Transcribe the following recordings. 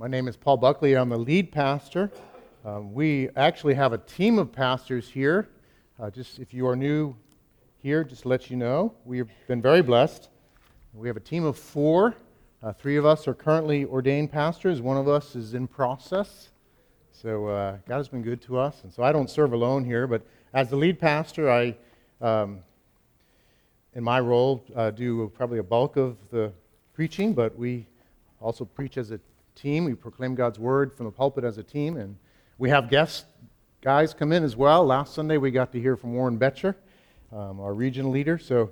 My name is Paul Buckley. I'm the lead pastor. Um, we actually have a team of pastors here. Uh, just if you are new here, just to let you know, we've been very blessed. We have a team of four. Uh, three of us are currently ordained pastors. One of us is in process. So uh, God has been good to us. And so I don't serve alone here, but as the lead pastor, I, um, in my role, uh, do probably a bulk of the preaching, but we also preach as a team. We proclaim God's word from the pulpit as a team, and we have guests, guys come in as well. Last Sunday we got to hear from Warren Betcher, um, our regional leader. So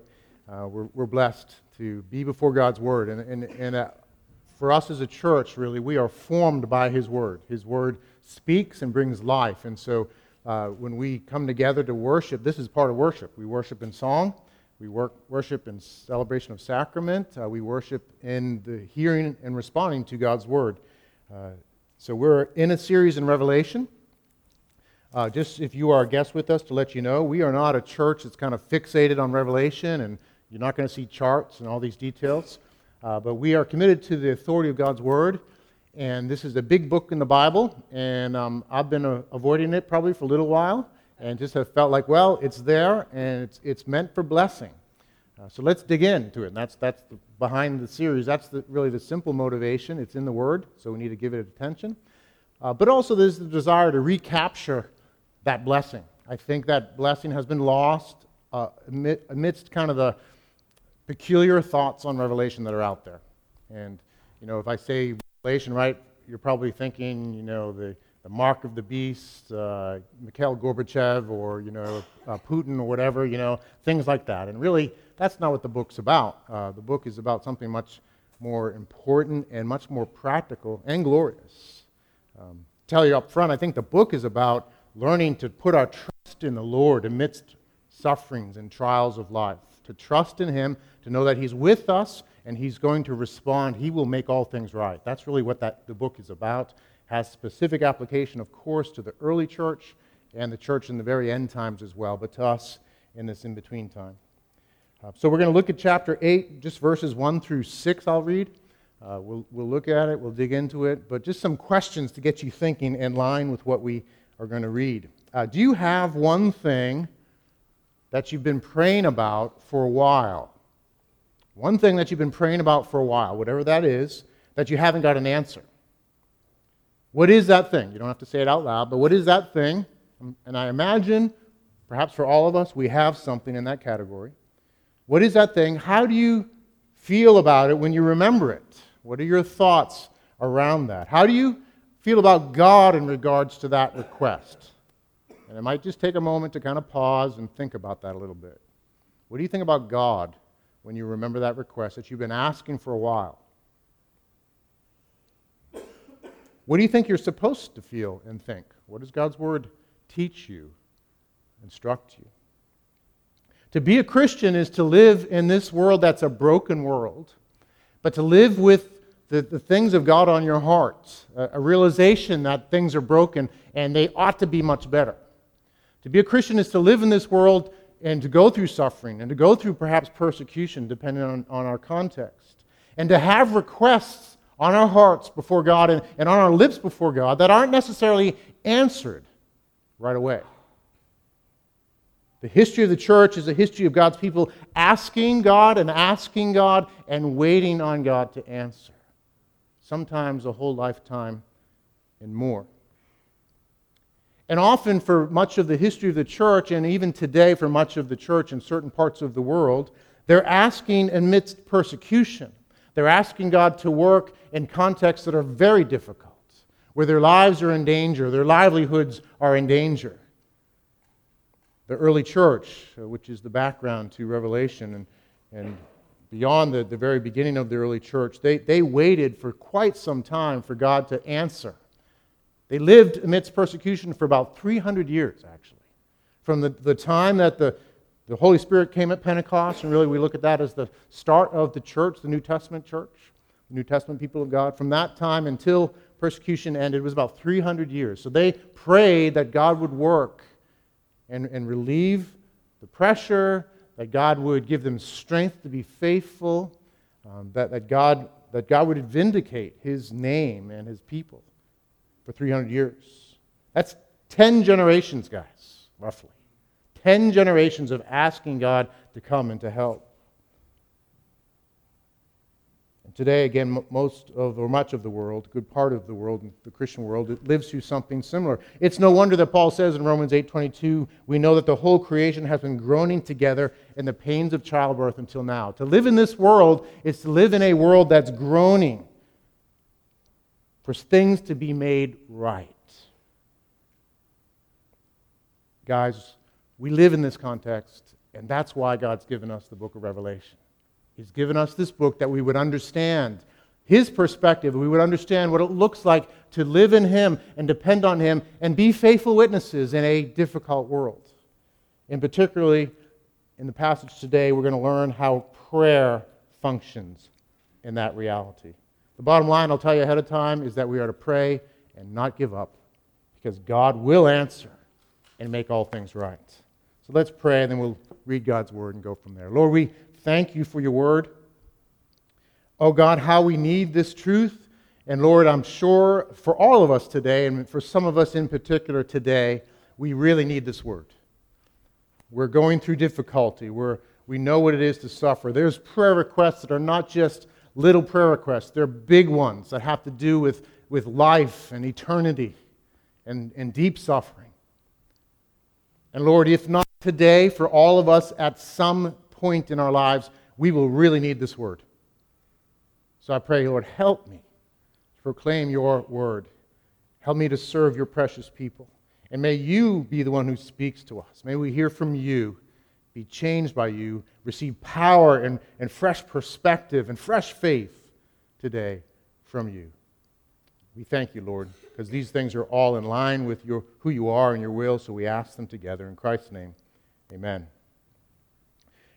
uh, we're, we're blessed to be before God's word. And, and, and uh, for us as a church, really, we are formed by His word. His word speaks and brings life. And so uh, when we come together to worship, this is part of worship. We worship in song. We work, worship in celebration of sacrament. Uh, we worship in the hearing and responding to God's word. Uh, so we're in a series in Revelation. Uh, just if you are a guest with us, to let you know, we are not a church that's kind of fixated on Revelation, and you're not going to see charts and all these details. Uh, but we are committed to the authority of God's word. And this is a big book in the Bible, and um, I've been uh, avoiding it probably for a little while and just have felt like, well, it's there and it's, it's meant for blessing. Uh, so let's dig into it. And that's, that's the, behind the series. That's the, really the simple motivation. It's in the Word, so we need to give it attention. Uh, but also, there's the desire to recapture that blessing. I think that blessing has been lost uh, amidst kind of the peculiar thoughts on Revelation that are out there. And, you know, if I say Revelation, right, you're probably thinking, you know, the the mark of the beast, uh, Mikhail Gorbachev, or you know uh, Putin, or whatever, you know things like that. And really, that's not what the book's about. Uh, the book is about something much more important and much more practical and glorious. Um, tell you up front, I think the book is about learning to put our trust in the Lord amidst sufferings and trials of life. To trust in Him, to know that He's with us and He's going to respond. He will make all things right. That's really what that, the book is about has specific application, of course, to the early church and the church in the very end times as well, but to us in this in between time. Uh, so we're going to look at chapter 8, just verses 1 through 6, I'll read. Uh, we'll, we'll look at it, we'll dig into it, but just some questions to get you thinking in line with what we are going to read. Uh, do you have one thing that you've been praying about for a while? One thing that you've been praying about for a while, whatever that is, that you haven't got an answer. What is that thing? You don't have to say it out loud, but what is that thing? And I imagine, perhaps for all of us, we have something in that category. What is that thing? How do you feel about it when you remember it? What are your thoughts around that? How do you feel about God in regards to that request? And it might just take a moment to kind of pause and think about that a little bit. What do you think about God when you remember that request that you've been asking for a while? What do you think you're supposed to feel and think? What does God's Word teach you, instruct you? To be a Christian is to live in this world that's a broken world, but to live with the, the things of God on your heart, a, a realization that things are broken and they ought to be much better. To be a Christian is to live in this world and to go through suffering and to go through perhaps persecution, depending on, on our context, and to have requests on our hearts before God and, and on our lips before God that aren't necessarily answered right away. The history of the church is a history of God's people asking God and asking God and waiting on God to answer. Sometimes a whole lifetime and more. And often, for much of the history of the church, and even today for much of the church in certain parts of the world, they're asking amidst persecution. They're asking God to work in contexts that are very difficult, where their lives are in danger, their livelihoods are in danger. The early church, uh, which is the background to Revelation and, and beyond the, the very beginning of the early church, they, they waited for quite some time for God to answer. They lived amidst persecution for about 300 years, actually. From the, the time that the, the Holy Spirit came at Pentecost, and really we look at that as the start of the church, the New Testament church, the New Testament people of God. From that time until persecution ended it was about 300 years. So they prayed that God would work and, and relieve the pressure, that God would give them strength to be faithful, um, that, that God that God would vindicate his name and his people for 300 years. That's 10 generations, guys, roughly. 10 generations of asking God to come and to help. And today, again, most of, or much of the world, good part of the world, the Christian world, it lives through something similar. It's no wonder that Paul says in Romans 8.22, we know that the whole creation has been groaning together in the pains of childbirth until now. To live in this world is to live in a world that's groaning for things to be made right. Guys, we live in this context, and that's why God's given us the book of Revelation. He's given us this book that we would understand his perspective, we would understand what it looks like to live in him and depend on him and be faithful witnesses in a difficult world. And particularly in the passage today, we're going to learn how prayer functions in that reality. The bottom line, I'll tell you ahead of time, is that we are to pray and not give up because God will answer and make all things right. So let's pray, and then we'll read God's word and go from there. Lord, we thank you for your word. Oh God, how we need this truth. And Lord, I'm sure for all of us today, and for some of us in particular today, we really need this word. We're going through difficulty. We're, we know what it is to suffer. There's prayer requests that are not just little prayer requests, they're big ones that have to do with, with life and eternity and, and deep suffering. And Lord, if not today, for all of us at some point in our lives, we will really need this word. So I pray, Lord, help me to proclaim your word. Help me to serve your precious people. And may you be the one who speaks to us. May we hear from you, be changed by you, receive power and, and fresh perspective and fresh faith today from you. We thank you, Lord, because these things are all in line with your, who you are and your will, so we ask them together. In Christ's name, amen.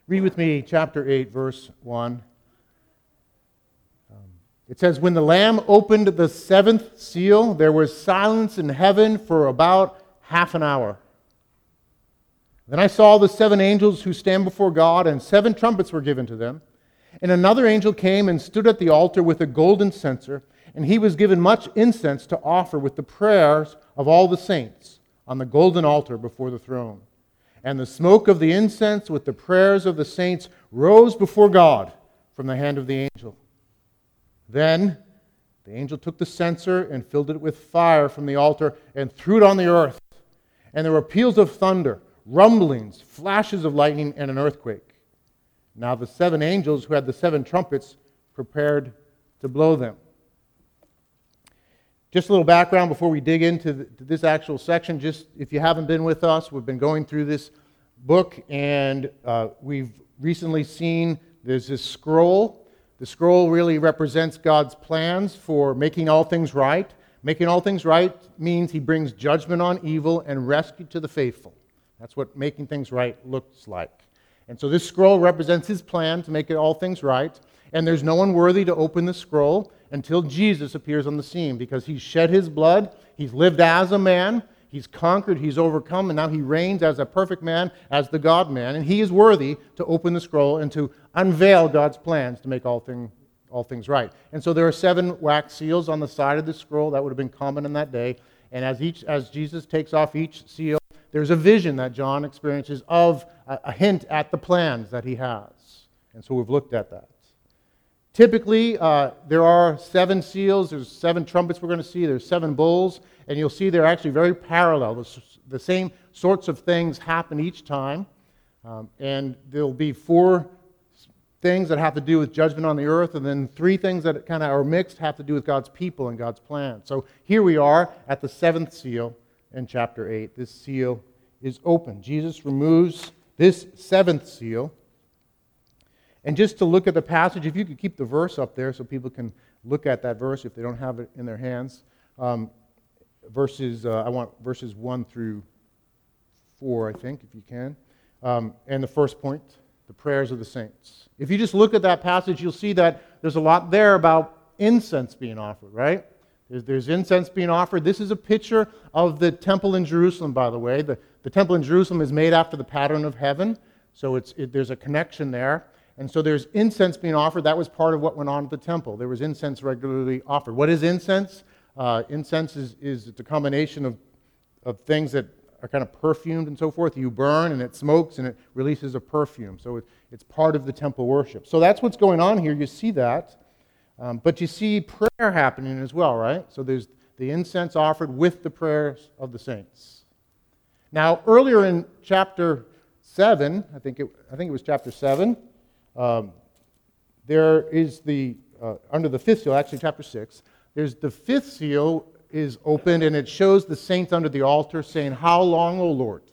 Read with me chapter 8, verse 1. Um, it says, When the Lamb opened the seventh seal, there was silence in heaven for about half an hour. Then I saw the seven angels who stand before God, and seven trumpets were given to them. And another angel came and stood at the altar with a golden censer, and he was given much incense to offer with the prayers of all the saints on the golden altar before the throne and the smoke of the incense with the prayers of the saints rose before God from the hand of the angel. Then the angel took the censer and filled it with fire from the altar and threw it on the earth. And there were peals of thunder, rumblings, flashes of lightning, and an earthquake. Now the seven angels who had the seven trumpets prepared to blow them. Just a little background before we dig into the, this actual section. Just if you haven't been with us, we've been going through this book, and uh, we've recently seen there's this scroll. The scroll really represents God's plans for making all things right. Making all things right means He brings judgment on evil and rescue to the faithful. That's what making things right looks like. And so this scroll represents His plan to make all things right. And there's no one worthy to open the scroll until Jesus appears on the scene because he's shed his blood, he's lived as a man, he's conquered, he's overcome, and now he reigns as a perfect man, as the God man. And he is worthy to open the scroll and to unveil God's plans to make all, thing, all things right. And so there are seven wax seals on the side of the scroll. That would have been common in that day. And as, each, as Jesus takes off each seal, there's a vision that John experiences of a, a hint at the plans that he has. And so we've looked at that. Typically, uh, there are seven seals, there's seven trumpets we're going to see, there's seven bowls, and you'll see they're actually very parallel. The, the same sorts of things happen each time. Um, and there'll be four things that have to do with judgment on the earth, and then three things that kind of are mixed have to do with God's people and God's plan. So here we are at the seventh seal in chapter 8. This seal is open. Jesus removes this seventh seal and just to look at the passage, if you could keep the verse up there so people can look at that verse if they don't have it in their hands. Um, verses, uh, I want verses 1 through 4, I think, if you can. Um, and the first point, the prayers of the saints. If you just look at that passage, you'll see that there's a lot there about incense being offered, right? There's, there's incense being offered. This is a picture of the temple in Jerusalem, by the way. The, the temple in Jerusalem is made after the pattern of heaven, so it's, it, there's a connection there. And so there's incense being offered. That was part of what went on at the temple. There was incense regularly offered. What is incense? Uh, incense is, is it's a combination of, of things that are kind of perfumed and so forth. You burn and it smokes and it releases a perfume. So it, it's part of the temple worship. So that's what's going on here. You see that. Um, but you see prayer happening as well, right? So there's the incense offered with the prayers of the saints. Now, earlier in chapter 7, I think it, I think it was chapter 7, um, there is the, uh, under the fifth seal, actually chapter 6, there's the fifth seal is opened and it shows the saints under the altar saying, How long, O Lord?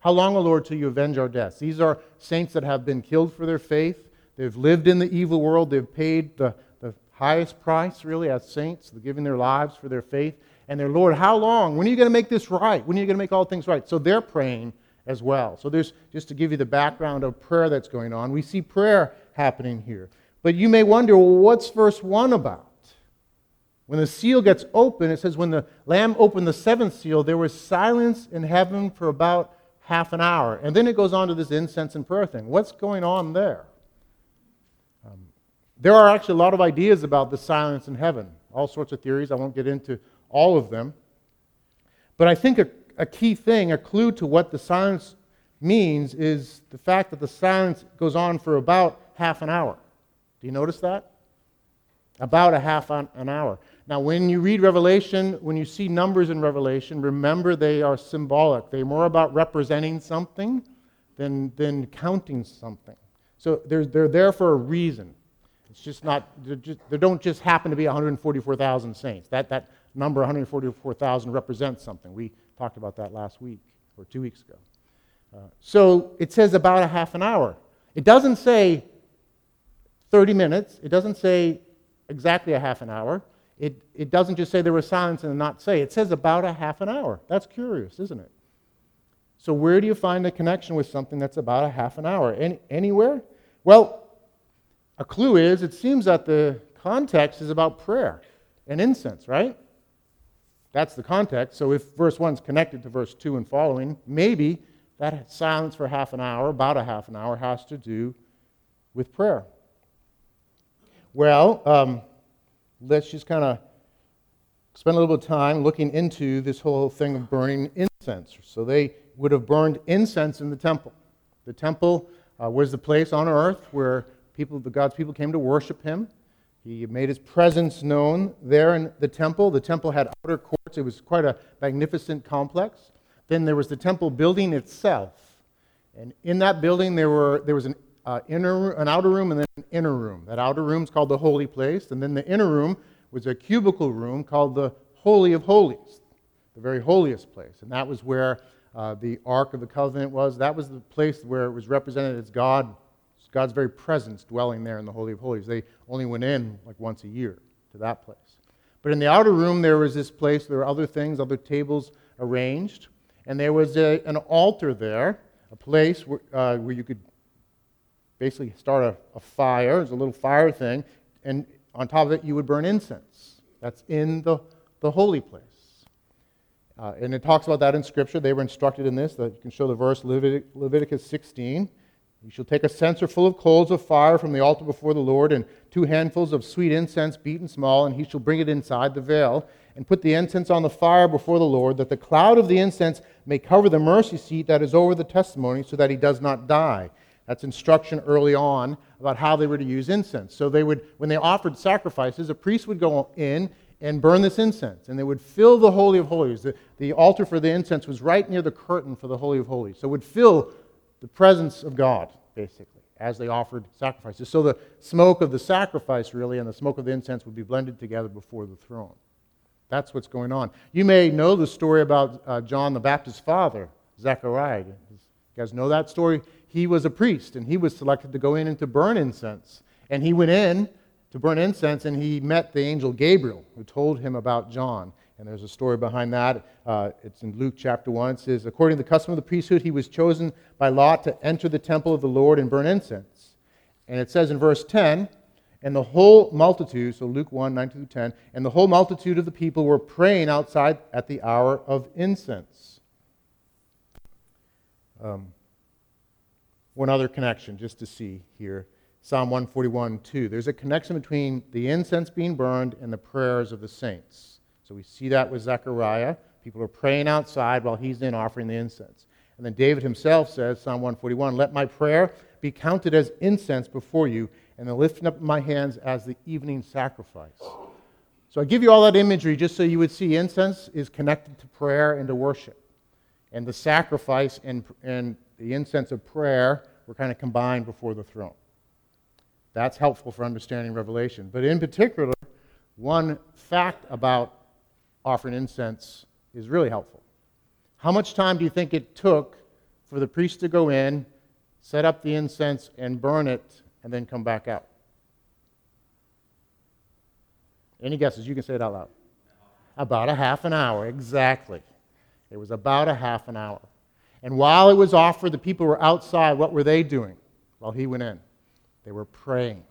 How long, O Lord, till you avenge our deaths? These are saints that have been killed for their faith. They've lived in the evil world. They've paid the, the highest price, really, as saints, giving their lives for their faith. And their Lord, how long? When are you going to make this right? When are you going to make all things right? So they're praying as well. So there's just to give you the background of prayer that's going on. We see prayer happening here. But you may wonder, well, what's verse 1 about? When the seal gets open, it says, when the Lamb opened the seventh seal, there was silence in heaven for about half an hour. And then it goes on to this incense and prayer thing. What's going on there? Um, there are actually a lot of ideas about the silence in heaven, all sorts of theories. I won't get into all of them. But I think a, a key thing, a clue to what the silence means, is the fact that the silence goes on for about half an hour. Do you notice that? About a half an hour. Now, when you read Revelation, when you see numbers in Revelation, remember they are symbolic. They're more about representing something than, than counting something. So they're, they're there for a reason. It's just not, just, they don't just happen to be 144,000 saints. That, that number, 144,000, represents something. We talked about that last week or two weeks ago. Uh, so it says about a half an hour. It doesn't say 30 minutes, it doesn't say exactly a half an hour. It, it doesn't just say there was silence and not say. It says about a half an hour. That's curious, isn't it? So, where do you find a connection with something that's about a half an hour? Any, anywhere? Well, a clue is it seems that the context is about prayer and incense, right? That's the context. So, if verse 1 is connected to verse 2 and following, maybe that silence for half an hour, about a half an hour, has to do with prayer. Well, um, let's just kind of spend a little bit of time looking into this whole thing of burning incense. So they would have burned incense in the temple. The temple uh, was the place on earth where people, the God's people came to worship him. He made his presence known there in the temple. The temple had outer courts. It was quite a magnificent complex. Then there was the temple building itself. And in that building, there, were, there was an uh, inner, an outer room and then an inner room. That outer room is called the holy place, and then the inner room was a cubical room called the Holy of Holies, the very holiest place. And that was where uh, the Ark of the Covenant was. That was the place where it was represented as God, God's very presence dwelling there in the Holy of Holies. They only went in like once a year to that place. But in the outer room, there was this place, there were other things, other tables arranged, and there was a, an altar there, a place where, uh, where you could basically start a, a fire. There's a little fire thing. And on top of it, you would burn incense. That's in the, the holy place. Uh, and it talks about that in Scripture. They were instructed in this. That you can show the verse, Levitic, Leviticus 16. You shall take a censer full of coals of fire from the altar before the Lord, and two handfuls of sweet incense beaten small, and he shall bring it inside the veil, and put the incense on the fire before the Lord, that the cloud of the incense may cover the mercy seat that is over the testimony, so that he does not die. That's instruction early on about how they were to use incense. So they would, when they offered sacrifices, a priest would go in and burn this incense, and they would fill the Holy of Holies. The, the altar for the incense was right near the curtain for the Holy of Holies. So it would fill the presence of God, basically, as they offered sacrifices. So the smoke of the sacrifice, really, and the smoke of the incense would be blended together before the throne. That's what's going on. You may know the story about uh, John the Baptist's father, Zechariah. You guys know that story? he was a priest and he was selected to go in and to burn incense. And he went in to burn incense and he met the angel Gabriel who told him about John. And there's a story behind that. Uh, it's in Luke chapter 1. It says, According to the custom of the priesthood, he was chosen by lot to enter the temple of the Lord and burn incense. And it says in verse 10, and the whole multitude, so Luke 1, 9 through 10, and the whole multitude of the people were praying outside at the hour of incense. Um, one other connection just to see here Psalm 141 2. There's a connection between the incense being burned and the prayers of the saints. So we see that with Zechariah. People are praying outside while he's in offering the incense. And then David himself says, Psalm 141, Let my prayer be counted as incense before you, and the lifting up of my hands as the evening sacrifice. So I give you all that imagery just so you would see incense is connected to prayer and to worship. And the sacrifice and, and the incense of prayer were kind of combined before the throne. That's helpful for understanding Revelation. But in particular, one fact about offering incense is really helpful. How much time do you think it took for the priest to go in, set up the incense, and burn it, and then come back out? Any guesses? You can say it out loud. About a half an hour, exactly. It was about a half an hour. And while it was offered, the people were outside. What were they doing while he went in? They were praying.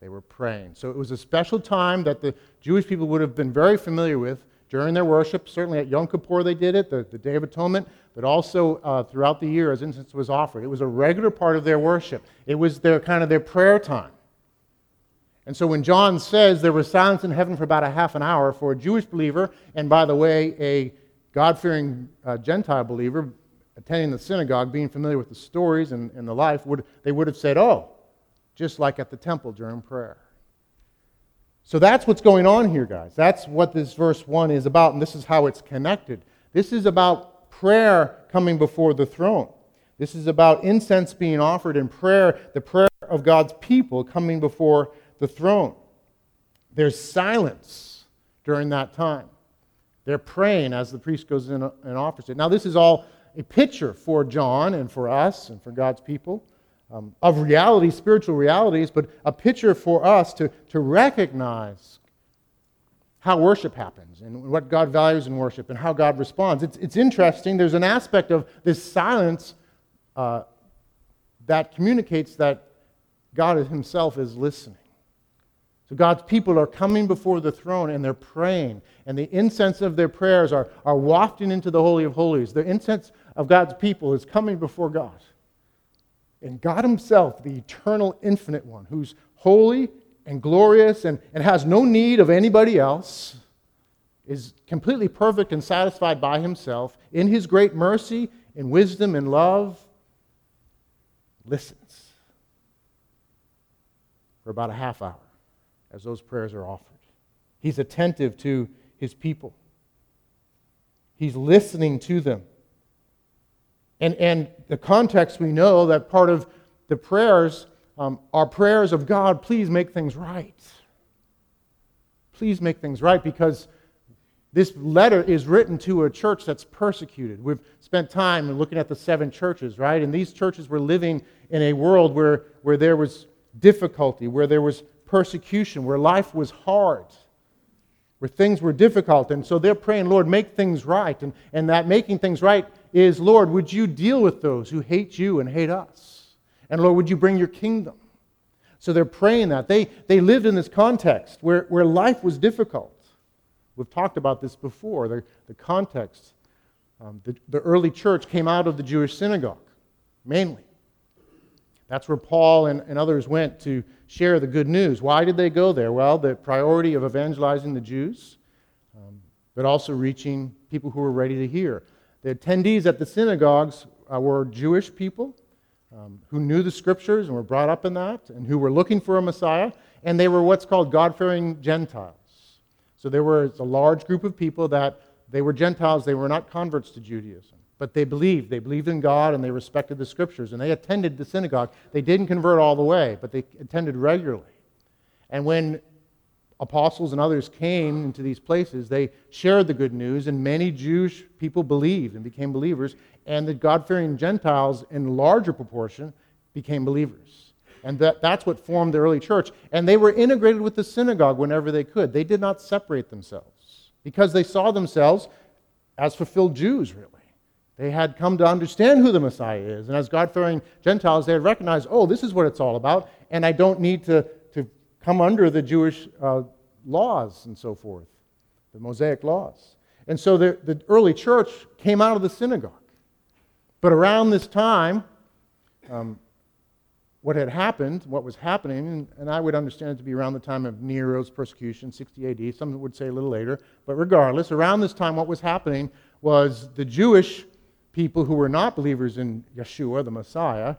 They were praying. So it was a special time that the Jewish people would have been very familiar with during their worship. Certainly at Yom Kippur they did it, the, the Day of Atonement, but also uh, throughout the year as incense was offered. It was a regular part of their worship. It was their kind of their prayer time. And so when John says there was silence in heaven for about a half an hour for a Jewish believer, and by the way, a God fearing uh, Gentile believer attending the synagogue, being familiar with the stories and, and the life, would, they would have said, Oh, just like at the temple during prayer. So that's what's going on here, guys. That's what this verse 1 is about, and this is how it's connected. This is about prayer coming before the throne. This is about incense being offered and prayer, the prayer of God's people coming before the throne. There's silence during that time. They're praying as the priest goes in and offers it. Now, this is all a picture for John and for us and for God's people um, of reality, spiritual realities, but a picture for us to, to recognize how worship happens and what God values in worship and how God responds. It's, it's interesting. There's an aspect of this silence uh, that communicates that God Himself is listening. So God's people are coming before the throne and they're praying, and the incense of their prayers are, are wafting into the Holy of Holies. The incense of God's people is coming before God. And God Himself, the eternal, infinite one, who's holy and glorious and, and has no need of anybody else, is completely perfect and satisfied by Himself, in His great mercy, in wisdom and love, listens for about a half hour as those prayers are offered. He's attentive to His people, He's listening to them. And, and the context we know that part of the prayers um, are prayers of God, please make things right. Please make things right because this letter is written to a church that's persecuted. We've spent time looking at the seven churches, right? And these churches were living in a world where, where there was difficulty, where there was persecution, where life was hard, where things were difficult. And so they're praying, Lord, make things right. And, and that making things right is, Lord, would you deal with those who hate you and hate us? And Lord, would you bring your kingdom? So they're praying that. They, they lived in this context where, where life was difficult. We've talked about this before, the, the context. Um, the, the early church came out of the Jewish synagogue, mainly. That's where Paul and, and others went to share the good news. Why did they go there? Well, the priority of evangelizing the Jews, um, but also reaching people who were ready to hear. The attendees at the synagogues uh, were Jewish people um, who knew the scriptures and were brought up in that and who were looking for a Messiah, and they were what's called God fearing Gentiles. So there was a large group of people that they were Gentiles, they were not converts to Judaism, but they believed. They believed in God and they respected the scriptures, and they attended the synagogue. They didn't convert all the way, but they attended regularly. And when apostles and others came into these places, they shared the good news, and many Jewish people believed and became believers, and the God fearing Gentiles, in larger proportion, became believers. And that, that's what formed the early church. And they were integrated with the synagogue whenever they could. They did not separate themselves because they saw themselves as fulfilled Jews, really. They had come to understand who the Messiah is. And as God fearing Gentiles, they had recognized, oh, this is what it's all about, and I don't need to come under the Jewish uh, laws and so forth, the Mosaic laws. And so the, the early church came out of the synagogue. But around this time, um, what had happened, what was happening, and, and, I would understand it to be around the time of Nero's persecution, 60 AD. Some would say a little later. But regardless, around this time, what was happening was the Jewish people who were not believers in Yeshua, the Messiah,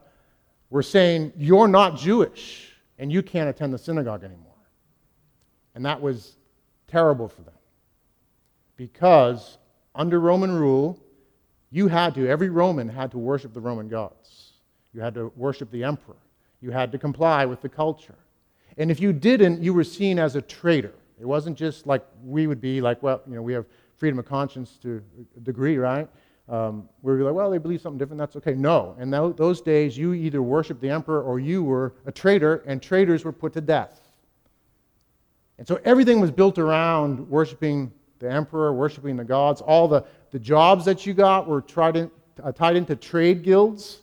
were saying, You're not Jewish, and you can't attend the synagogue anymore. And that was terrible for them. Because under Roman rule, you had to, every Roman had to worship the Roman gods. You had to worship the emperor. You had to comply with the culture. And if you didn't, you were seen as a traitor. It wasn't just like we would be like, well, you know, we have freedom of conscience to a degree, right? Um, where you're like, well, they believe something different, that's okay. No. In those days, you either worshiped the emperor or you were a traitor, and traitors were put to death. And so everything was built around worshiping the emperor, worshiping the gods. All the, the jobs that you got were tried in, uh, tied into trade guilds.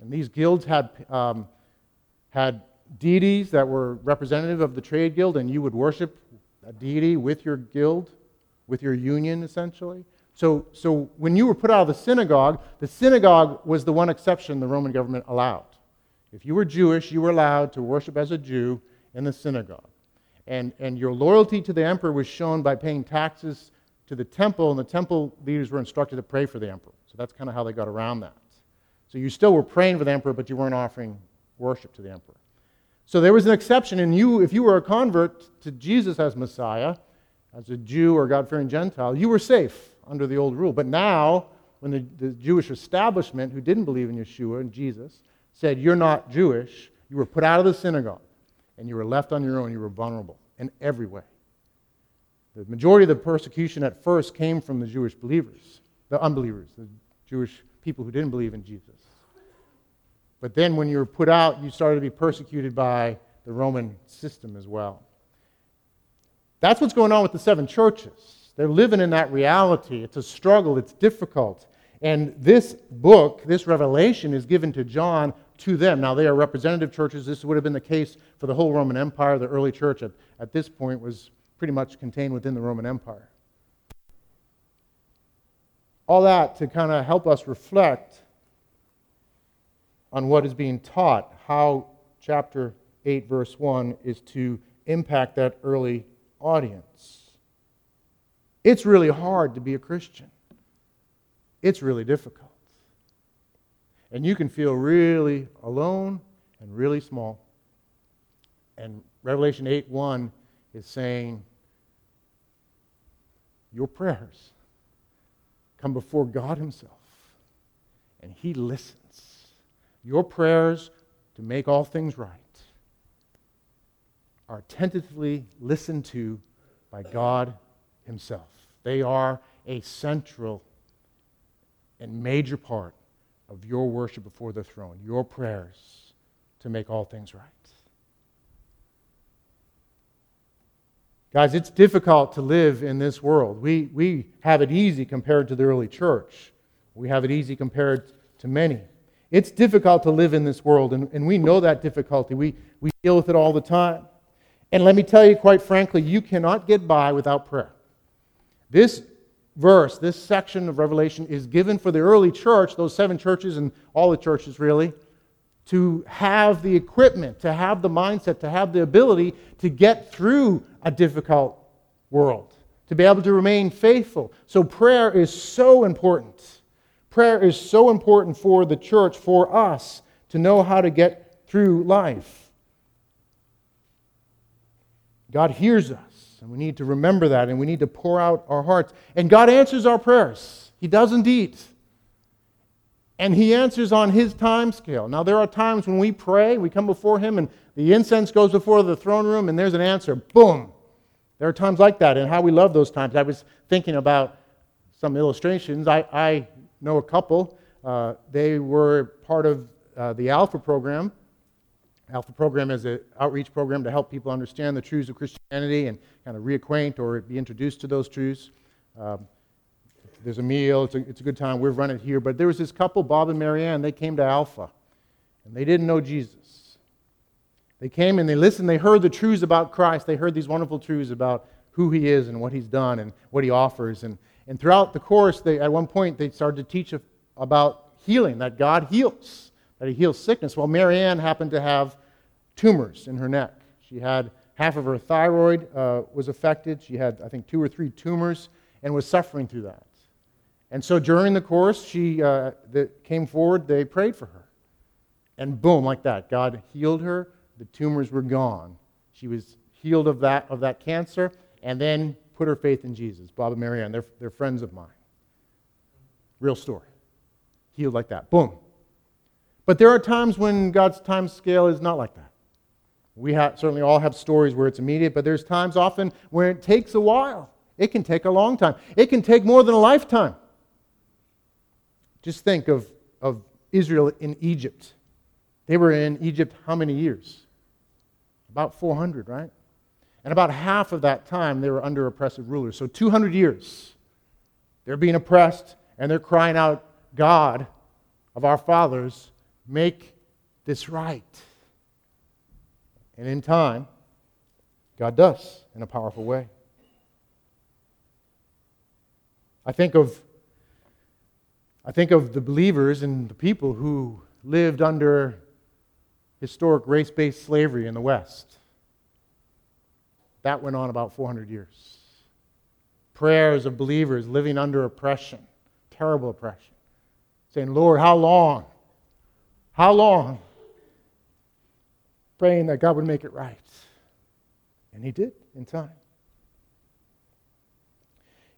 And these guilds had um, had deities that were representative of the trade guild, and you would worship a deity with your guild, with your union, essentially. So, so when you were put out of the synagogue, the synagogue was the one exception the Roman government allowed. If you were Jewish, you were allowed to worship as a Jew in the synagogue. And, and your loyalty to the emperor was shown by paying taxes to the temple, and the temple leaders were instructed to pray for the emperor. So that's kind of how they got around that. So you still were praying for the emperor, but you weren't offering worship to the emperor. So there was an exception, and you, if you were a convert to Jesus as Messiah, as a Jew or God fearing Gentile, you were safe under the old rule. But now, when the, the Jewish establishment, who didn't believe in Yeshua and Jesus, said, You're not Jewish, you were put out of the synagogue, and you were left on your own, you were vulnerable in every way. The majority of the persecution at first came from the Jewish believers, the unbelievers, the Jewish people who didn't believe in Jesus. But then when you were put out, you started to be persecuted by the Roman system as well. That's what's going on with the seven churches. They're living in that reality. It's a struggle, it's difficult. And this book, this revelation, is given to John to them. Now, they are representative churches. This would have been the case for the whole Roman Empire. The early church at, at this point was pretty much contained within the Roman Empire. All that to kind of help us reflect on what is being taught, how chapter 8, verse 1 is to impact that early audience. It's really hard to be a Christian, it's really difficult. And you can feel really alone and really small. And Revelation 8 1 is saying, Your prayers come before God Himself, and He listens your prayers to make all things right are tentatively listened to by God Himself. They are a central and major part of your worship before the throne, your prayers to make all things right. Guys, it's difficult to live in this world. We, we have it easy compared to the early church. We have it easy compared to many. It's difficult to live in this world, and, and we know that difficulty. We, we deal with it all the time. And let me tell you, quite frankly, you cannot get by without prayer. This verse, this section of Revelation, is given for the early church, those seven churches and all the churches really, to have the equipment, to have the mindset, to have the ability to get through a difficult world, to be able to remain faithful. So prayer is so important. Prayer is so important for the church, for us, to know how to get through life. God hears us, and we need to remember that, and we need to pour out our hearts. And God answers our prayers. He does indeed. And He answers on His time scale. Now, there are times when we pray, we come before Him, and the incense goes before the throne room, and there's an answer. Boom. There are times like that, and how we love those times. I was thinking about some illustrations. I, I know a couple. Uh, they were part of uh, the Alpha program. Alpha program is an outreach program to help people understand the truths of Christianity and kind of reacquaint or be introduced to those truths. Um, there's a meal, it's a, it's a good time. We've run it here. But there was this couple, Bob and Marianne, they came to Alpha, and they didn't know Jesus. They came and they listened, they heard the truths about Christ, they heard these wonderful truths about who he is and what he's done and what he offers. And, and throughout the course, they, at one point, they started to teach about healing, that God heals, that he heals sickness. Well, Marianne happened to have tumors in her neck. She had half of her thyroid uh, was affected. She had, I think, two or three tumors and was suffering through that. And so during the course, she uh, came forward, they prayed for her. And boom, like that, God healed her. The tumors were gone. She was healed of that, of that cancer and then put her faith in Jesus. Bob and Marianne, they're, they're friends of mine. Real story. Healed like that. Boom. But there are times when God's time scale is not like that. We have, certainly all have stories where it's immediate, but there's times often where it takes a while. It can take a long time. It can take more than a lifetime. Just think of, of Israel in Egypt. They were in Egypt how many years? About 400, right? And about half of that time they were under oppressive rulers. So 200 years. They're being oppressed and they're crying out, God of our fathers, make this right. And in time, God does in a powerful way. I think of I think of the believers and the people who lived under historic race based slavery in the West. That went on about 400 years. Prayers of believers living under oppression, terrible oppression, saying, Lord, how long? How long? Praying that God would make it right. And He did in time.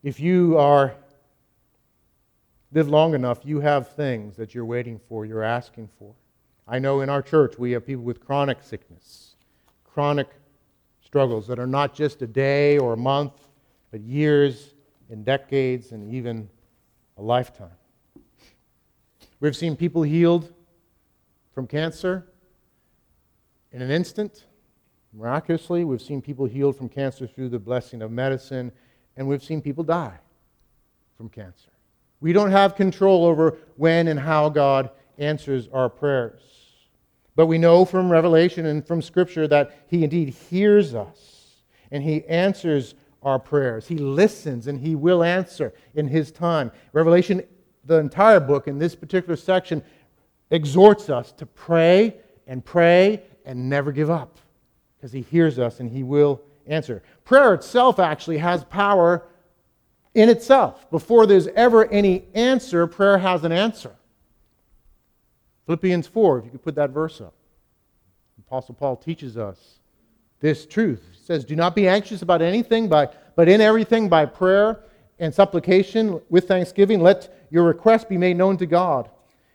If you are live long enough, you have things that you're waiting for, you're asking for. I know in our church we have people with chronic sickness, chronic struggles that are not just a day or a month, but years and decades and even a lifetime. We've seen people healed from cancer in an instant. Miraculously, we've seen people healed from cancer through the blessing of medicine, and we've seen people die from cancer. We don't have control over when and how God answers our prayers. But we know from Revelation and from Scripture that He indeed hears us and He answers our prayers. He listens and He will answer in His time. Revelation, the entire book in this particular section, exhorts us to pray and pray and never give up because He hears us and He will answer. Prayer itself actually has power in itself. Before there's ever any answer, prayer has an answer. Philippians 4, if you could put that verse up. Apostle Paul teaches us this truth. He says, Do not be anxious about anything, but in everything by prayer and supplication with thanksgiving, let your request be made known to God.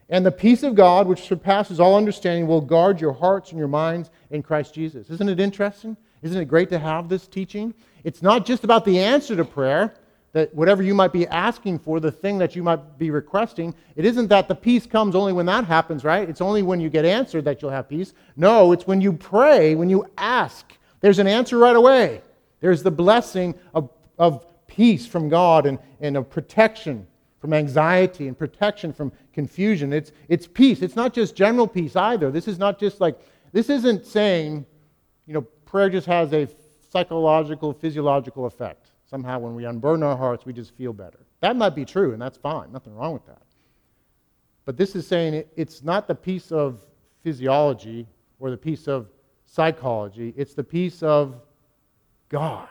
And the peace of God, which surpasses all understanding, will guard your hearts and your minds in Christ Jesus. Isn't it interesting? Isn't it great to have this teaching? It's not just about the answer to prayer, that whatever you might be asking for, the thing that you might be requesting, it isn't that the peace comes only when that happens, right? It's only when you get answered that you'll have peace. No, it's when you pray, when you ask. There's an answer right away. There's the blessing of, of peace from God and, and of protection from anxiety and protection from confusion. It's, it's peace. It's not just general peace either. This is not just like, this isn't saying, you know, prayer just has a psychological, physiological effect. Somehow, when we unburden our hearts, we just feel better. That might be true, and that's fine. Nothing wrong with that. But this is saying it's not the peace of physiology or the peace of psychology, it's the peace of God.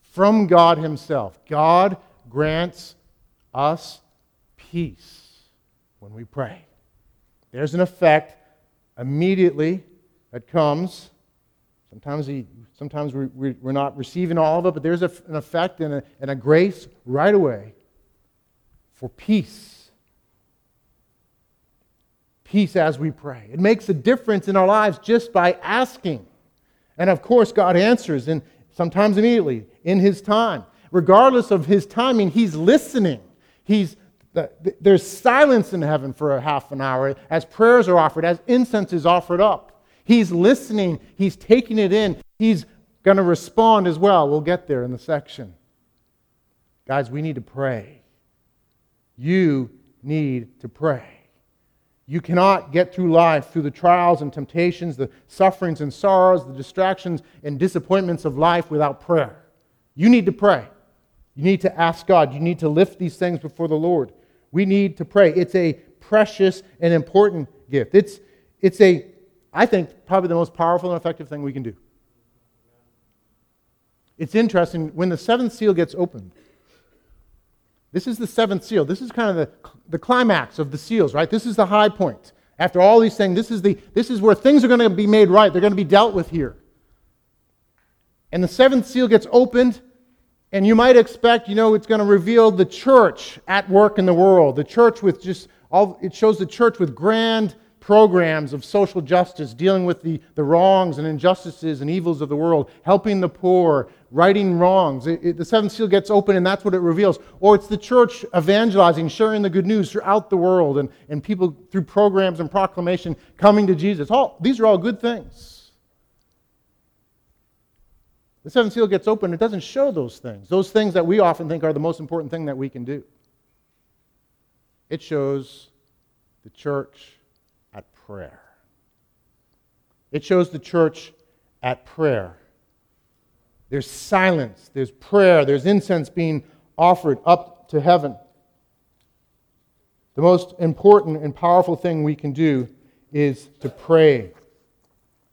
From God Himself. God grants us peace when we pray. There's an effect immediately that comes. Sometimes he Sometimes we, are not receiving all of it, but there's a, an effect and a, and a grace right away for peace. Peace as we pray. It makes a difference in our lives just by asking. And of course, God answers, and sometimes immediately, in His time. Regardless of His timing, He's listening. He's there's silence in heaven for a half an hour as prayers are offered, as incense is offered up. He's listening, he's taking it in, he's going to respond as well. We'll get there in the section. Guys, we need to pray. You need to pray. You cannot get through life through the trials and temptations, the sufferings and sorrows, the distractions and disappointments of life without prayer. You need to pray. You need to ask God. You need to lift these things before the Lord. We need to pray. It's a precious and important gift. It's, it's a, I think, probably the most powerful and effective thing we can do. It's interesting, when the seventh seal gets opened, this is the seventh seal. This is kind of the, the climax of the seals, right? This is the high point. After all these things, this is, the, this is where things are going to be made right. They're going to be dealt with here. And the seventh seal gets opened, and you might expect, you know, it's going to reveal the church at work in the world. The church with just all, it shows the church with grand programs of social justice, dealing with the, the wrongs and injustices and evils of the world, helping the poor, righting wrongs. It, it, the seventh seal gets open, and that's what it reveals. Or it's the church evangelizing, sharing the good news throughout the world, and, and people through programs and proclamation coming to Jesus. All, these are all good things. The seventh seal gets open, it doesn't show those things, those things that we often think are the most important thing that we can do. It shows the church at prayer. It shows the church at prayer. There's silence, there's prayer, there's incense being offered up to heaven. The most important and powerful thing we can do is to pray.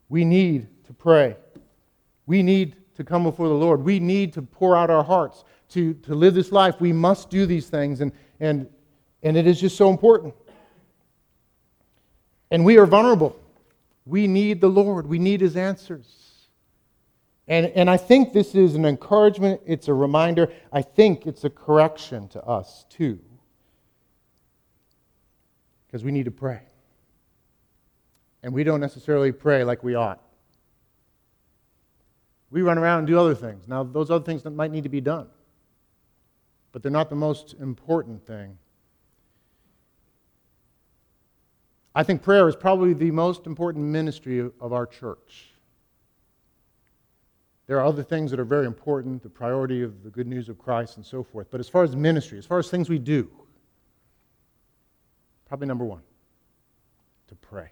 We need to pray. We need to come before the Lord. We need to pour out our hearts. To, to live this life, we must do these things, and, and, and it is just so important. And we are vulnerable. We need the Lord, we need His answers. And, and I think this is an encouragement, it's a reminder. I think it's a correction to us, too. Because we need to pray. And we don't necessarily pray like we ought. We run around and do other things. Now, those other things that might need to be done, but they're not the most important thing I think prayer is probably the most important ministry of our church. There are other things that are very important, the priority of the good news of Christ and so forth. But as far as ministry, as far as things we do, probably number one, to pray.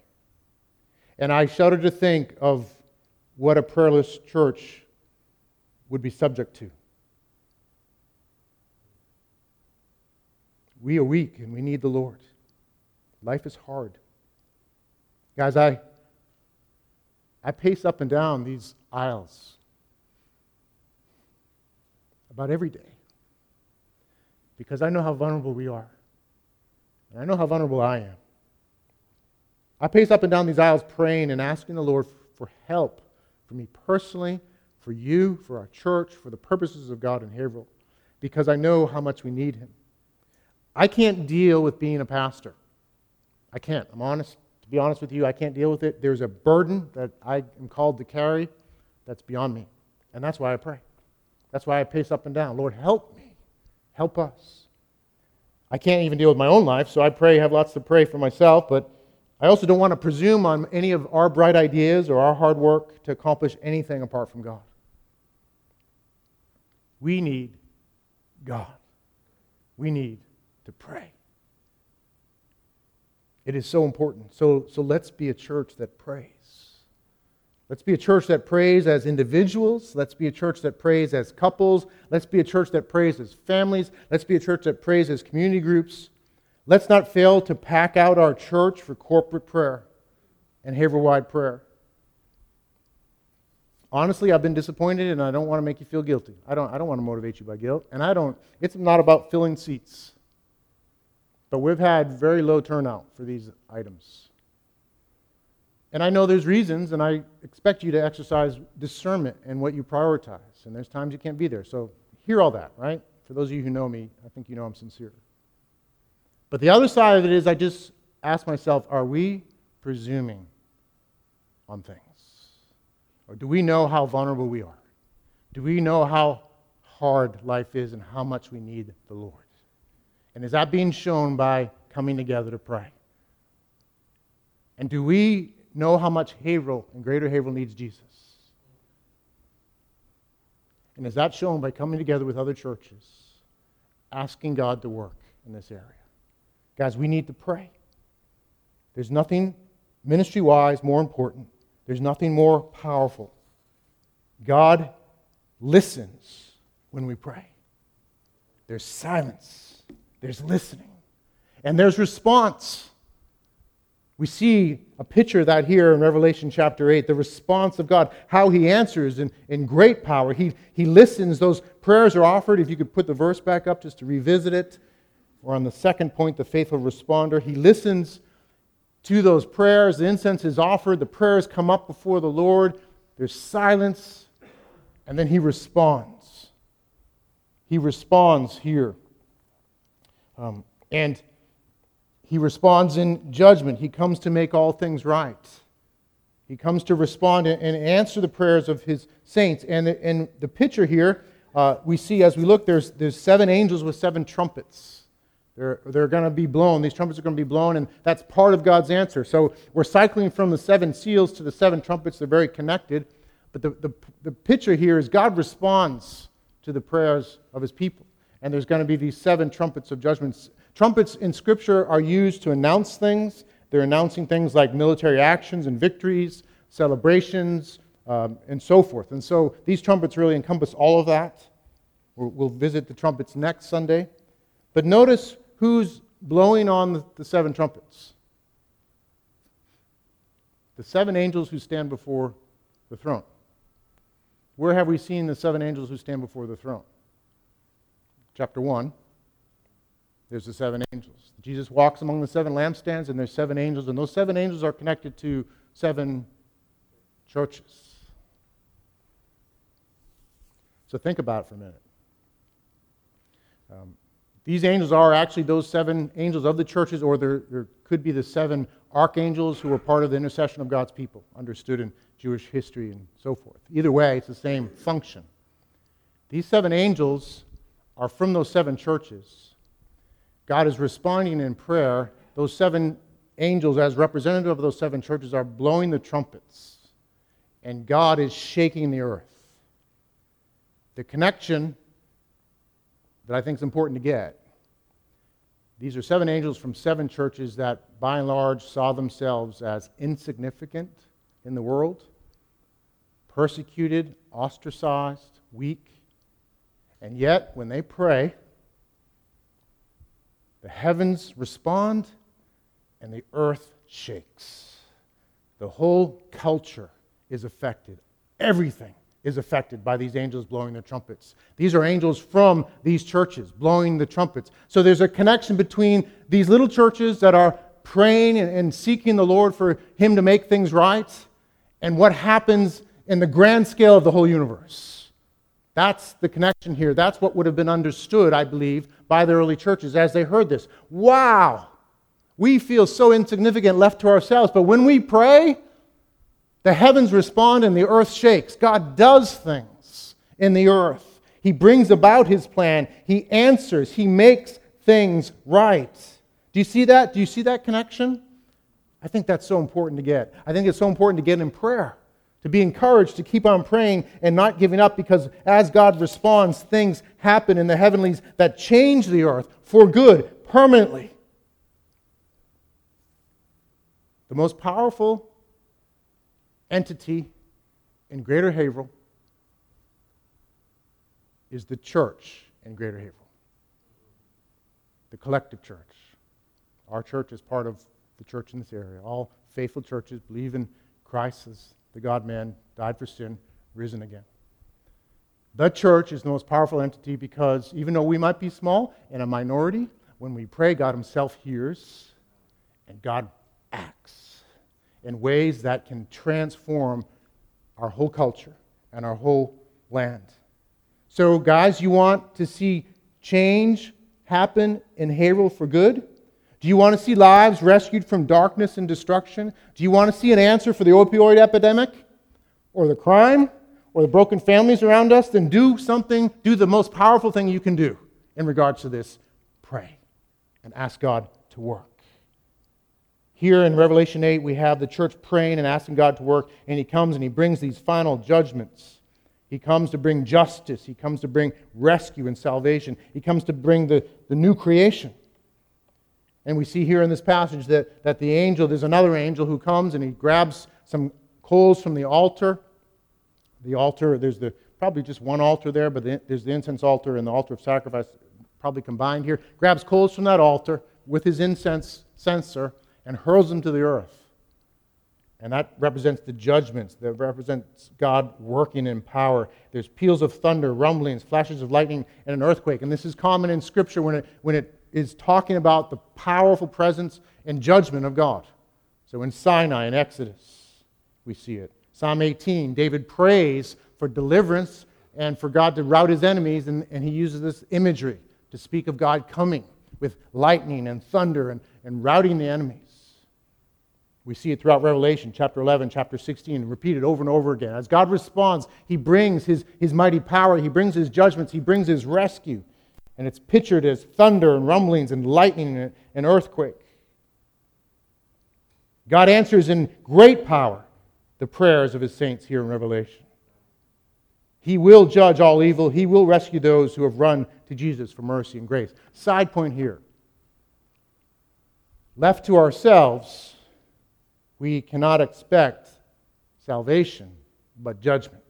And I shudder to think of what a prayerless church would be subject to. We are weak and we need the Lord. Life is hard. Guys, I, I pace up and down these aisles about every day because I know how vulnerable we are. And I know how vulnerable I am. I pace up and down these aisles praying and asking the Lord for help for me personally, for you, for our church, for the purposes of God in Haverhill, because I know how much we need Him. I can't deal with being a pastor. I can't. I'm honest To be honest with you, I can't deal with it. There's a burden that I am called to carry that's beyond me. And that's why I pray. That's why I pace up and down. Lord, help me. Help us. I can't even deal with my own life, so I pray, have lots to pray for myself, but I also don't want to presume on any of our bright ideas or our hard work to accomplish anything apart from God. We need God. We need to pray. It is so important. So, so let's be a church that prays. Let's be a church that prays as individuals. Let's be a church that prays as couples. Let's be a church that prays as families. Let's be a church that prays as community groups. Let's not fail to pack out our church for corporate prayer and Haverwide prayer. Honestly, I've been disappointed and I don't want to make you feel guilty. I don't, I don't want to motivate you by guilt. And I don't, it's not about filling seats. But we've had very low turnout for these items. And I know there's reasons, and I expect you to exercise discernment in what you prioritize. And there's times you can't be there. So hear all that, right? For those of you who know me, I think you know I'm sincere. But the other side of it is I just ask myself are we presuming on things? Or do we know how vulnerable we are? Do we know how hard life is and how much we need the Lord? And is that being shown by coming together to pray? And do we know how much Haverhill and Greater Haverhill needs Jesus? And is that shown by coming together with other churches, asking God to work in this area? Guys, we need to pray. There's nothing ministry wise more important, there's nothing more powerful. God listens when we pray, there's silence there's listening. And there's response. We see a picture of that here in Revelation chapter 8, the response of God, how he answers in, in great power. He, he listens. Those prayers are offered. If you could put the verse back up just to revisit it. Or on the second point, the faithful responder. He listens to those prayers. The incense is offered. The prayers come up before the Lord. There's silence. And then he responds. He responds here. Um, and he responds in judgment. He comes to make all things right. He comes to respond and answer the prayers of his saints. And in the picture here, uh, we see as we look, there's, there's seven angels with seven trumpets. They're, they're going to be blown. These trumpets are going to be blown, and that's part of God's answer. So we're cycling from the seven seals to the seven trumpets. They're very connected. But the, the, the picture here is God responds to the prayers of his people. And there's going to be these seven trumpets of judgment. Trumpets in Scripture are used to announce things. They're announcing things like military actions and victories, celebrations, um, and so forth. And so these trumpets really encompass all of that. We'll, we'll visit the trumpets next Sunday. But notice who's blowing on the, seven trumpets the seven angels who stand before the throne. Where have we seen the seven angels who stand before the throne? Chapter 1. There's the seven angels. Jesus walks among the seven lampstands, and there's seven angels, and those seven angels are connected to seven churches. So think about it for a minute. Um, these angels are actually those seven angels of the churches, or there, there could be the seven archangels who were part of the intercession of God's people, understood in Jewish history and so forth. Either way, it's the same function. These seven angels are from those seven churches. God is responding in prayer. Those seven angels, as representative of those seven churches, are blowing the trumpets, and God is shaking the earth. The connection that I think is important to get. These are seven angels from seven churches that, by and large, saw themselves as insignificant in the world, persecuted, ostracized, weak. And yet, when they pray, the heavens respond and the earth shakes. The whole culture is affected. Everything is affected by these angels blowing their trumpets. These are angels from these churches blowing the trumpets. So there's a connection between these little churches that are praying and, seeking the Lord for Him to make things right and what happens in the grand scale of the whole universe. That's the connection here. That's what would have been understood, I believe, by the early churches as they heard this. Wow! We feel so insignificant left to ourselves, but when we pray, the heavens respond and the earth shakes. God does things in the earth. He brings about his plan. He answers. He makes things right. Do you see that? Do you see that connection? I think that's so important to get. I think it's so important to get in prayer, to be encouraged to keep on praying and not giving up because as God responds, things happen in the heavenlies that change the earth for good, permanently. The most powerful entity in Greater Haverhill is the church in Greater Haverhill, the collective church. Our church is part of the church in this area. All faithful churches believe in Christ as the God man, died for sin, risen again. The church is the most powerful entity because even though we might be small and a minority, when we pray, God Himself hears and God acts in ways that can transform our whole culture and our whole land. So, guys, you want to see change happen in Haverhill for good? Do you want to see lives rescued from darkness and destruction? Do you want to see an answer for the opioid epidemic or the crime or the broken families around us? Then do something, do the most powerful thing you can do in regards to this pray and ask God to work. Here in Revelation 8, we have the church praying and asking God to work, and He comes and He brings these final judgments. He comes to bring justice. He comes to bring rescue and salvation. He comes to bring the, the new creation. And we see here in this passage that, that the angel, there's another angel who comes and he grabs some coals from the altar. The altar, there's the, probably just one altar there, but the, there's the incense altar and the altar of sacrifice probably combined here. Grabs coals from that altar with his incense censer and hurls them to the earth. And that represents the judgments, that represents God working in power. There's peals of thunder, rumblings, flashes of lightning, and an earthquake. And this is common in Scripture when it, when it is talking about the powerful presence and judgment of God. So in Sinai in Exodus, we see it. Psalm 18, David prays for deliverance and for God to rout his enemies, and, and he uses this imagery to speak of God coming with lightning and thunder and, and routing the enemies. We see it throughout Revelation, chapter 11, chapter 16, repeated over and over again. As God responds, He brings His, his mighty power, He brings His judgments, He brings His rescue. And it's pictured as thunder and rumblings and lightning and, and earthquake. God answers in great power the prayers of His saints here in Revelation. He will judge all evil. He will rescue those who have run to Jesus for mercy and grace. Side point here. Left to ourselves, we cannot expect salvation, but judgment.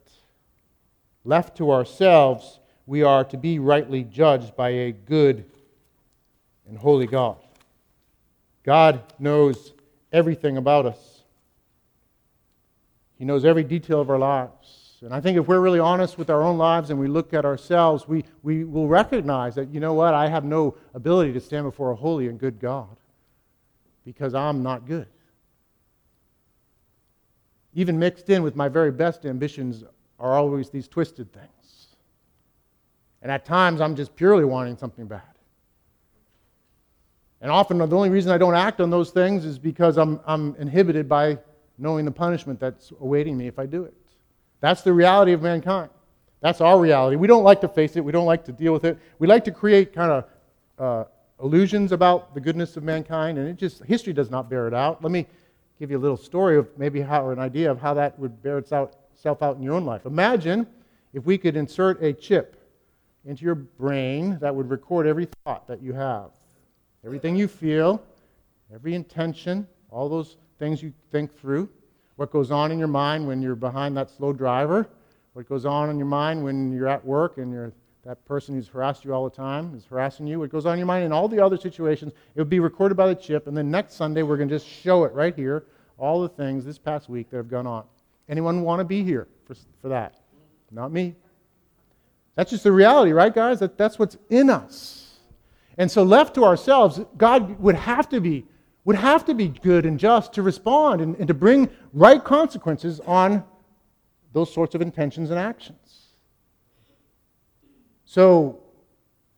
Left to ourselves, we are to be rightly judged by a good and holy God. God knows everything about us, He knows every detail of our lives. And I think if we're really honest with our own lives and we look at ourselves, we, we will recognize that, you know what, I have no ability to stand before a holy and good God because I'm not good. Even mixed in with my very best ambitions are always these twisted things. And at times, I'm just purely wanting something bad. And often, the only reason I don't act on those things is because I'm, I'm inhibited by knowing the punishment that's awaiting me if I do it. That's the reality of mankind. That's our reality. We don't like to face it. We don't like to deal with it. We like to create kind of uh, illusions about the goodness of mankind, and it just history does not bear it out. Let me give you a little story of maybe how, or an idea of how that would bear itself out in your own life. Imagine if we could insert a chip into your brain that would record every thought that you have, everything you feel, every intention, all those things you think through. What goes on in your mind when you're behind that slow driver, what goes on in your mind when you're at work and you're that person who's harassed you all the time is harassing you, what goes on in your mind in all the other situations, it would be recorded by the chip, and then next Sunday we're going to just show it right here, all the things this past week that have gone on. Anyone want to be here for, for that? Not me. That's just the reality, right, guys? That, that's what's in us. And so, left to ourselves, God would have to be would have to be good and just to respond and, and to bring right consequences on those sorts of intentions and actions. So,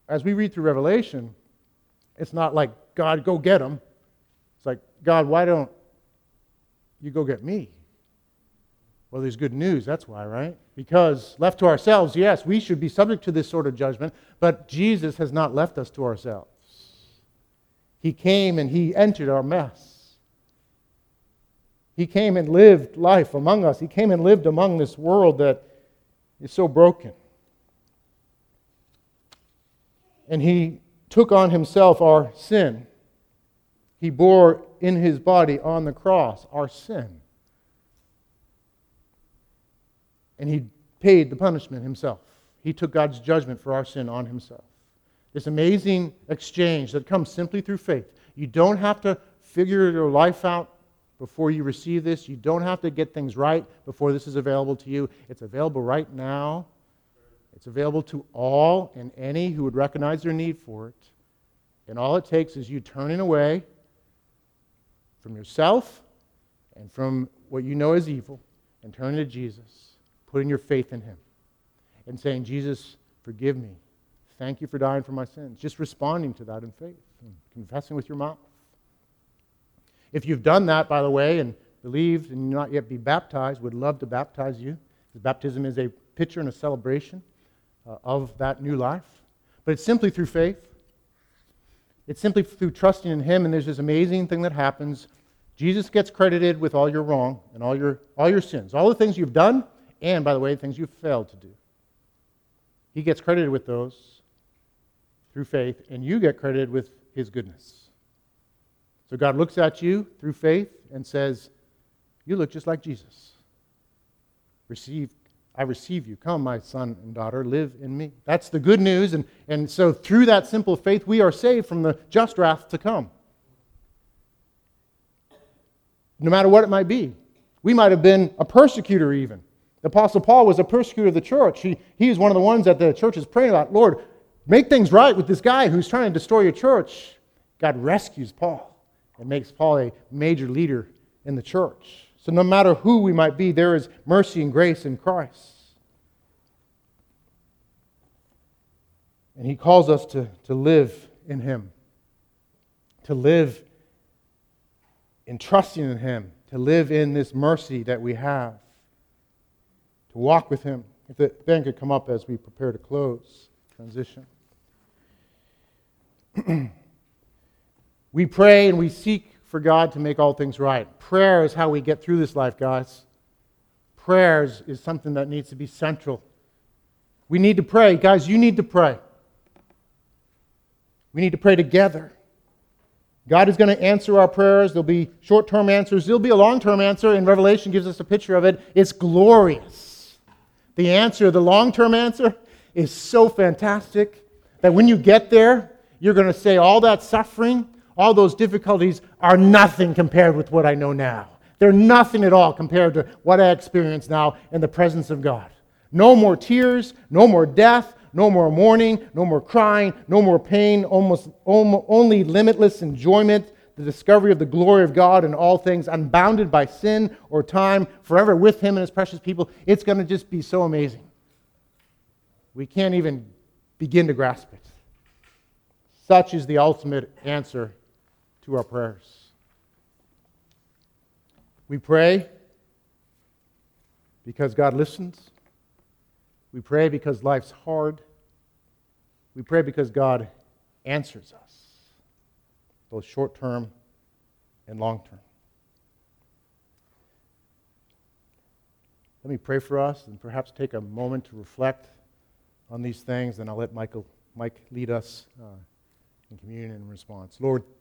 as we read through Revelation, it's not like, God, go get them. It's like, God, why don't you go get me? Well, there's good news, that's why, right? Because left to ourselves, yes, we should be subject to this sort of judgment, but Jesus has not left us to ourselves. He came and he entered our mess. He came and lived life among us. He came and lived among this world that is so broken. And he took on himself our sin. He bore in his body on the cross our sin. And he paid the punishment himself. He took God's judgment for our sin on himself. This amazing exchange that comes simply through faith. You don't have to figure your life out before you receive this. You don't have to get things right before this is available to you. It's available right now. It's available to all and any who would recognize their need for it. And all it takes is you turning away from yourself and from what you know is evil and turning to Jesus, putting your faith in Him, and saying, Jesus, forgive me. Thank you for dying for my sins. Just responding to that in faith and confessing with your mouth. If you've done that, by the way, and believed and not yet be baptized, would love to baptize you. Baptism is a picture and a celebration uh, of that new life. But it's simply through faith. It's simply through trusting in Him, and there's this amazing thing that happens. Jesus gets credited with all your wrong and all your, all your sins, all the things you've done, and, by the way, the things you've failed to do. He gets credited with those through faith, and you get credited with his goodness. So God looks at you through faith and says, You look just like Jesus. Receive, I receive you. Come, my son and daughter, live in me. That's the good news. And, and so through that simple faith, we are saved from the just wrath to come. no matter what it might be. We might have been a persecutor, even. The Apostle Paul was a persecutor of the church. He, he is one of the ones that the church is praying about Lord, make things right with this guy who's trying to destroy your church. God rescues Paul and makes Paul a major leader in the church. So, no matter who we might be, there is mercy and grace in Christ. And he calls us to, to live in him, to live in trusting in him, to live in this mercy that we have, to walk with him. If the band could come up as we prepare to close, transition. we pray and we seek for God to make all things right. Prayer is how we get through this life, guys. Prayers is something that needs to be central. We need to pray. Guys, you need to pray. We need to pray together. God is going to answer our prayers. There'll be short term answers, there'll be a long term answer, and Revelation gives us a picture of it. It's glorious. The answer, the long term answer, is so fantastic that when you get there, you're going to say, All that suffering, all those difficulties are nothing compared with what I know now. They're nothing at all compared to what I experience now in the presence of God. No more tears, no more death, no more mourning, no more crying, no more pain, almost, only limitless enjoyment, the discovery of the glory of God in all things, unbounded by sin or time, forever with Him and His precious people. It's going to just be so amazing. We can't even begin to grasp it. Such is the ultimate answer to our prayers. We pray because God listens. We pray because life's hard. We pray because God answers us, both short term and long term. Let me pray for us and perhaps take a moment to reflect on these things, and I'll let Michael, Mike lead us uh, in communion and response. Lord,